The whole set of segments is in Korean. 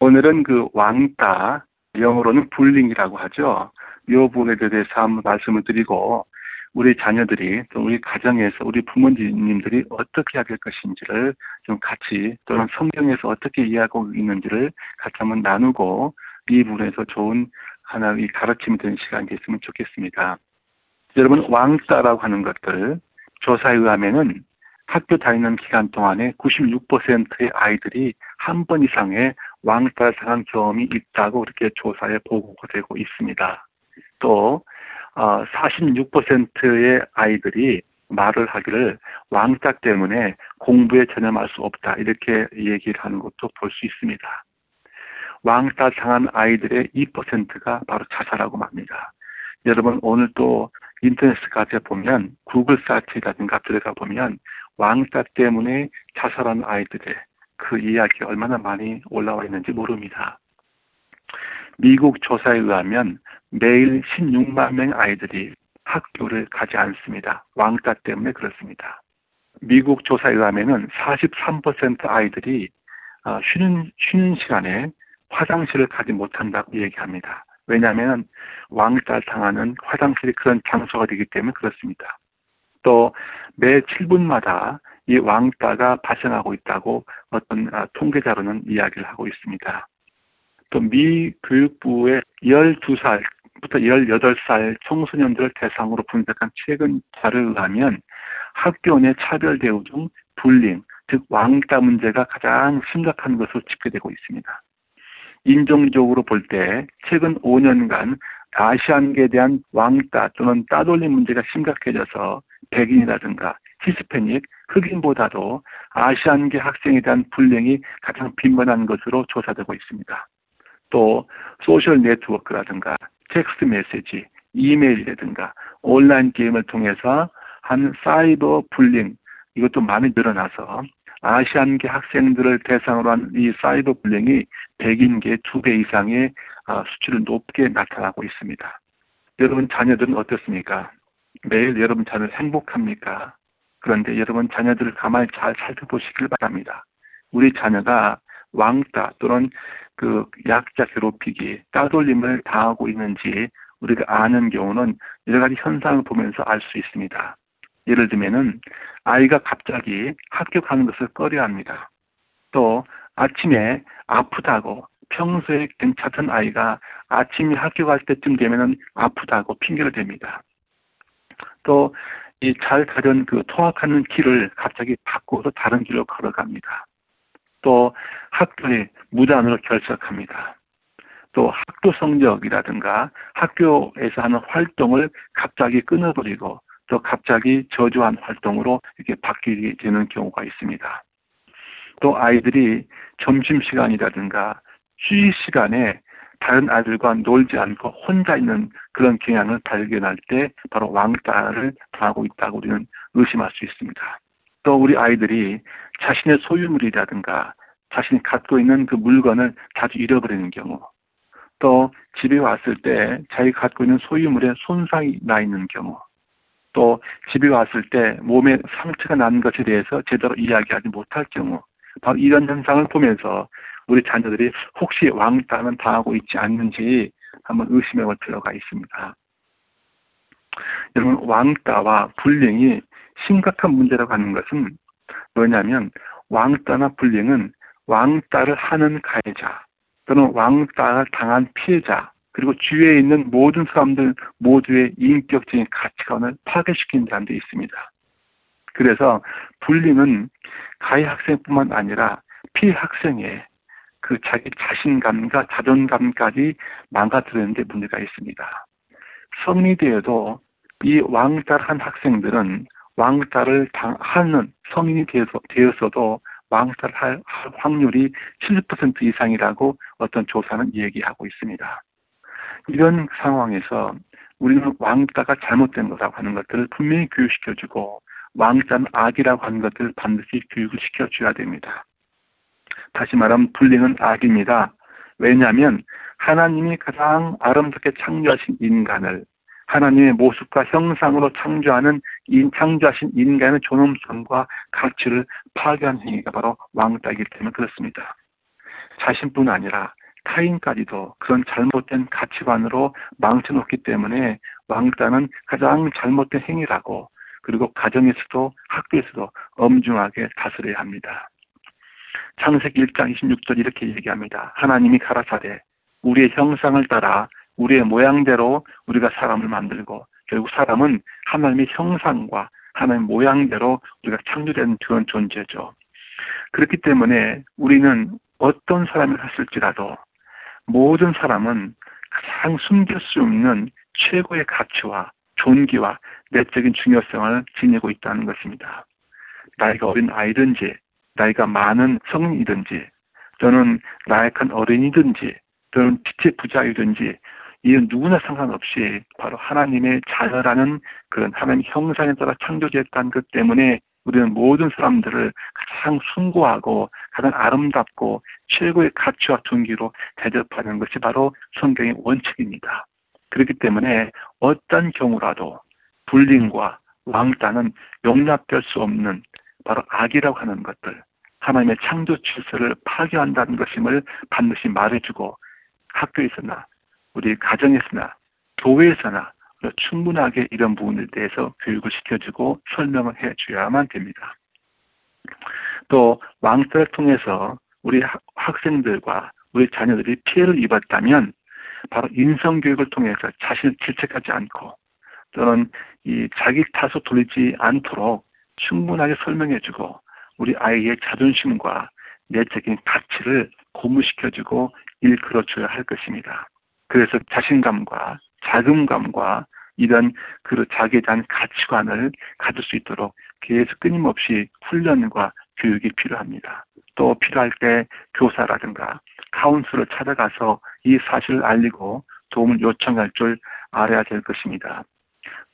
오늘은 그 왕따, 영어로는 불링이라고 하죠. 이 부분에 대해서 한번 말씀을 드리고 우리 자녀들이 또 우리 가정에서 우리 부모님들이 어떻게 해야 될 것인지를 좀 같이 또는 성경에서 어떻게 이해하고 있는지를 같이 한번 나누고 이 부분에서 좋은 하나의 가르침이 되는 시간이 됐으면 좋겠습니다. 여러분 왕따라고 하는 것들 조사에 의하면은 학교 다니는 기간 동안에 96%의 아이들이 한 번 이상의 당한 경험이 있다고 이렇게 조사에 보고가 되고 있습니다. 또 46%의 어, 아이들이 말을 하기를 왕따 때문에 공부에 전념할 수 없다 이렇게 얘기를 하는 것도 볼 수 있습니다. 왕따 당한 아이들의 2%가 바로 자살하고 맙니다. 여러분 오늘 또 인터넷 가에 보면 구글 사이트라든가 들어가 보면 왕따 때문에 자살한 아이들의 그 이야기 얼마나 많이 올라와 있는지 모릅니다. 미국 조사에 의하면 매일 16만 명 아이들이 학교를 가지 않습니다. 왕따 때문에 그렇습니다. 미국 조사에 의하면 43% 아이들이 어, 쉬는, 쉬는 시간에 화장실을 가지 못한다고 얘기합니다. 왜냐하면 왕따 당하는 화장실이 그런 장소가 되기 때문에 그렇습니다. 또 매 7분마다 이 왕따가 발생하고 있다고 어떤 아, 통계자료는 이야기를 하고 있습니다. 또 미 교육부의 12살 부터 18살 청소년들을 대상으로 분석한 최근 자료에 의하면 학교 내 차별 대우 중 bullying, 즉 왕따 문제가 가장 심각한 것으로 집계되고 있습니다. 인종적으로 볼 때 최근 5년간 아시안계에 대한 왕따 또는 따돌림 문제가 심각해져서 백인이라든가 히스패닉, 흑인보다도 아시안계 학생에 대한 bullying이 가장 빈번한 것으로 조사되고 있습니다. 또 social network라든가 text message, 이메일이라든가 온라인 게임을 통해서 한 사이버 불링 이것도 많이 늘어나서 아시안계 학생들을 대상으로 한 이 사이버 불링이 백인계 두 배 이상의 아, 수치를 높게 나타나고 있습니다. 여러분 자녀들은 어떻습니까? 매일 여러분 자녀 행복합니까? 그런데 여러분 자녀들을 가만히 잘 살펴보시길 바랍니다. 우리 자녀가 왕따 또는 그 약자 괴롭히기, 따돌림을 당하고 있는지 우리가 아는 경우는 여러 가지 현상을 보면서 알 수 있습니다. 예를 들면은 아이가 갑자기 학교 가는 것을 꺼려합니다. 또 아침에 아프다고 평소에 괜찮던 아이가 아침에 학교 갈 때쯤 되면은 아프다고 핑계를 댑니다. 또 이 잘 가던 그 통학하는 길을 갑자기 바꿔서 다른 길로 걸어갑니다. 또 학교에 무단으로 결석합니다. 또 학교 성적이라든가 학교에서 하는 활동을 갑자기 끊어버리고 또 갑자기 저조한 활동으로 이렇게 바뀌게 되는 경우가 있습니다. 또 아이들이 점심시간이라든가 휴식 시간에 다른 아이들과 놀지 않고 혼자 있는 그런 경향을 발견할 때 바로 왕따를 당하고 있다고 우리는 의심할 수 있습니다. 또 우리 아이들이 자신의 소유물이라든가 자신이 갖고 있는 그 물건을 자주 잃어버리는 경우 또 집에 왔을 때 자기가 갖고 있는 소유물에 손상이 나 있는 경우 또 집에 왔을 때 몸에 상처가 난 것에 대해서 제대로 이야기하지 못할 경우 바로 이런 현상을 보면서 우리 자녀들이 혹시 왕따는 당하고 있지 않는지 한번 의심해 볼 필요가 있습니다. 여러분 왕따와 불령이 심각한 문제라고 하는 것은 뭐냐면 왕따나 불령은 왕따를 하는 가해자 또는 왕따를 당한 피해자 그리고 주위에 있는 모든 사람들 모두의 인격적인 가치관을 파괴시키는 데 있습니다. 그래서 불림은 가해 학생뿐만 아니라 피해 학생의 그 자기 자신감과 자존감까지 망가뜨리는 데 문제가 있습니다. 성리대에도 이 왕따를 한 학생들은 왕따를 당하는 성인이 되어서, 되었어도 왕따를 할 확률이 70% 이상이라고 어떤 조사는 얘기하고 있습니다. 이런 상황에서 우리는 왕따가 잘못된 거라고 하는 것들을 분명히 교육시켜주고 왕따는 악이라고 하는 것들을 반드시 교육을 시켜줘야 됩니다. 다시 말하면 불링은 악입니다. 왜냐하면 하나님이 가장 아름답게 창조하신 인간을 하나님의 모습과 형상으로 창조하는 인, 창조하신 인간의 존엄성과 가치를 파괴한 행위가 바로 왕따이기 때문에 그렇습니다. 자신뿐 아니라 타인까지도 그런 잘못된 가치관으로 망쳐놓기 때문에 왕따는 가장 잘못된 행위라고 그리고 가정에서도 학교에서도 엄중하게 다스려야 합니다. 창세기 1장 26절 이렇게 얘기합니다. 하나님이 가라사대 우리의 형상을 따라 우리의 모양대로 우리가 사람을 만들고 결국 사람은 하나님의 형상과 하나님의 모양대로 우리가 창조된 그런 존재죠. 그렇기 때문에 우리는 어떤 사람을 했을지라도 모든 사람은 가장 숨길 수 없는 최고의 가치와 존귀와 내적인 중요성을 지니고 있다는 것입니다. 나이가 어린 아이든지, 나이가 많은 성인이든지, 또는 나약한 어린이든지, 또는 빛의 부자이든지, 이는 누구나 상관없이 바로 하나님의 자녀라는 그런 하나님 형상에 따라 창조됐다는 것 때문에 우리는 모든 사람들을 가장 숭고하고 가장 아름답고 최고의 가치와 존귀로 대접하는 것이 바로 성경의 원칙입니다. 그렇기 때문에 어떤 경우라도 불림과 왕따는 용납될 수 없는 바로 악이라고 하는 것들, 하나님의 창조 질서를 파괴한다는 것임을 반드시 말해주고 학교에서나 우리 가정에서나 교회에서나 충분하게 이런 부분에 대해서 교육을 시켜주고 설명을 해줘야만 됩니다. 또 왕따를 통해서 우리 학생들과 우리 자녀들이 피해를 입었다면 바로 인성교육을 통해서 자신을 질책하지 않고 또는 이 자기 탓으로 돌리지 않도록 충분하게 설명해주고 우리 아이의 자존심과 내적인 가치를 고무시켜주고 일컬어줘야 할 것입니다. 그래서 자신감과 자금감과 이런 그 자기에 대한 가치관을 가질 수 있도록 계속 끊임없이 훈련과 교육이 필요합니다. 또 필요할 때 교사라든가 카운슬을 찾아가서 이 사실을 알리고 도움을 요청할 줄 알아야 될 것입니다.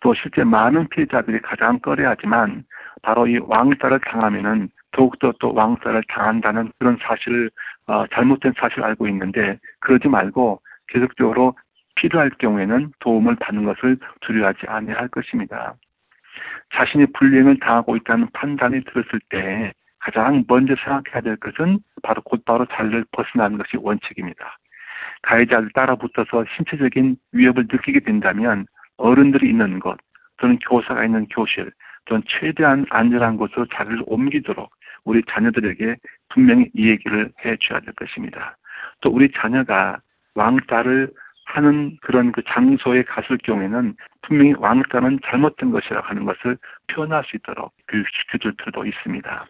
또 실제 많은 피해자들이 가장 꺼려하지만 바로 이 왕따를 당하면은 더욱더 또 왕따를 당한다는 그런 사실을 어, 잘못된 사실을 알고 있는데 그러지 말고 계속적으로 필요할 경우에는 도움을 받는 것을 두려워하지 않아야 할 것입니다. 자신이 불행을 당하고 있다는 판단이 들었을 때 가장 먼저 생각해야 될 것은 바로 곧바로 자리를 벗어나는 것이 원칙입니다. 가해자를 따라붙어서 신체적인 위협을 느끼게 된다면 어른들이 있는 곳 또는 교사가 있는 교실 또는 최대한 안전한 곳으로 자리를 옮기도록 우리 자녀들에게 분명히 이 얘기를 해 줘야 될 것입니다. 또 우리 자녀가 왕따를 하는 그런 그 장소에 갔을 경우에는 분명히 왕따는 잘못된 것이라 하는 것을 표현할 수 있도록 교육시켜줄 필요도 있습니다.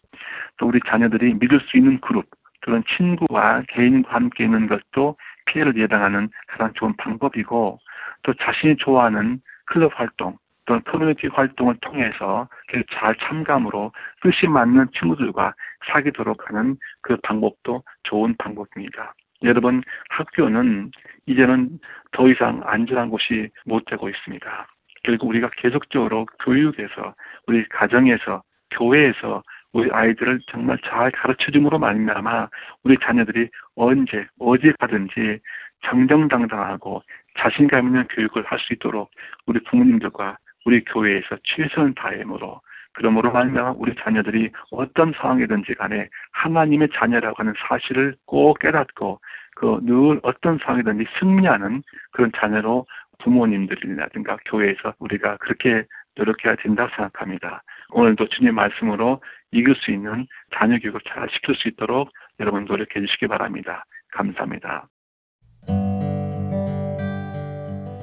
또 우리 자녀들이 믿을 수 있는 그룹, 그런 친구와 개인과 함께 있는 것도 피해를 예방하는 가장 좋은 방법이고 또 자신이 좋아하는 클럽 활동 또는 커뮤니티 활동을 통해서 잘 참감으로 뜻이 맞는 친구들과 사귀도록 하는 그 방법도 좋은 방법입니다. 여러분 학교는 이제는 더 이상 안전한 곳이 못 되고 있습니다. 결국 우리가 계속적으로 교육에서 우리 가정에서 교회에서 우리 아이들을 정말 잘 가르쳐 줌으로 말미암아 우리 자녀들이 언제 어디 가든지 정정당당하고 자신감 있는 교육을 할 수 있도록 우리 부모님들과 우리 교회에서 최선을 다함으로 그러므로 말미암아 우리 자녀들이 어떤 상황이든지 간에 하나님의 자녀라고 하는 사실을 꼭 깨닫고 그 늘 어떤 상황이든지 승리하는 그런 자녀로 부모님들이라든가 교회에서 우리가 그렇게 노력해야 된다고 생각합니다. 오늘도 주님 말씀으로 이길 수 있는 자녀 교육을 잘 시킬 수 있도록 여러분 노력해 주시기 바랍니다. 감사합니다.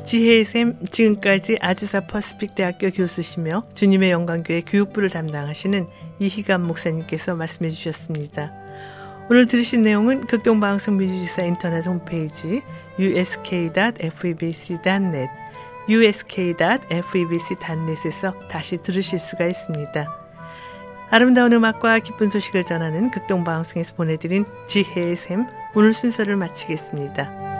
지혜의 샘 지금까지 아주사 퍼스픽 대학교 교수시며 주님의 영광교회 교육부를 담당하시는 이희감 목사님께서 말씀해 주셨습니다. 오늘 들으신 내용은 극동방송 미주지사 인터넷 홈페이지 usk.febc.net usk.febc.net에서 다시 들으실 수가 있습니다. 아름다운 음악과 기쁜 소식을 전하는 극동방송에서 보내드린 지혜의 샘 오늘 순서를 마치겠습니다.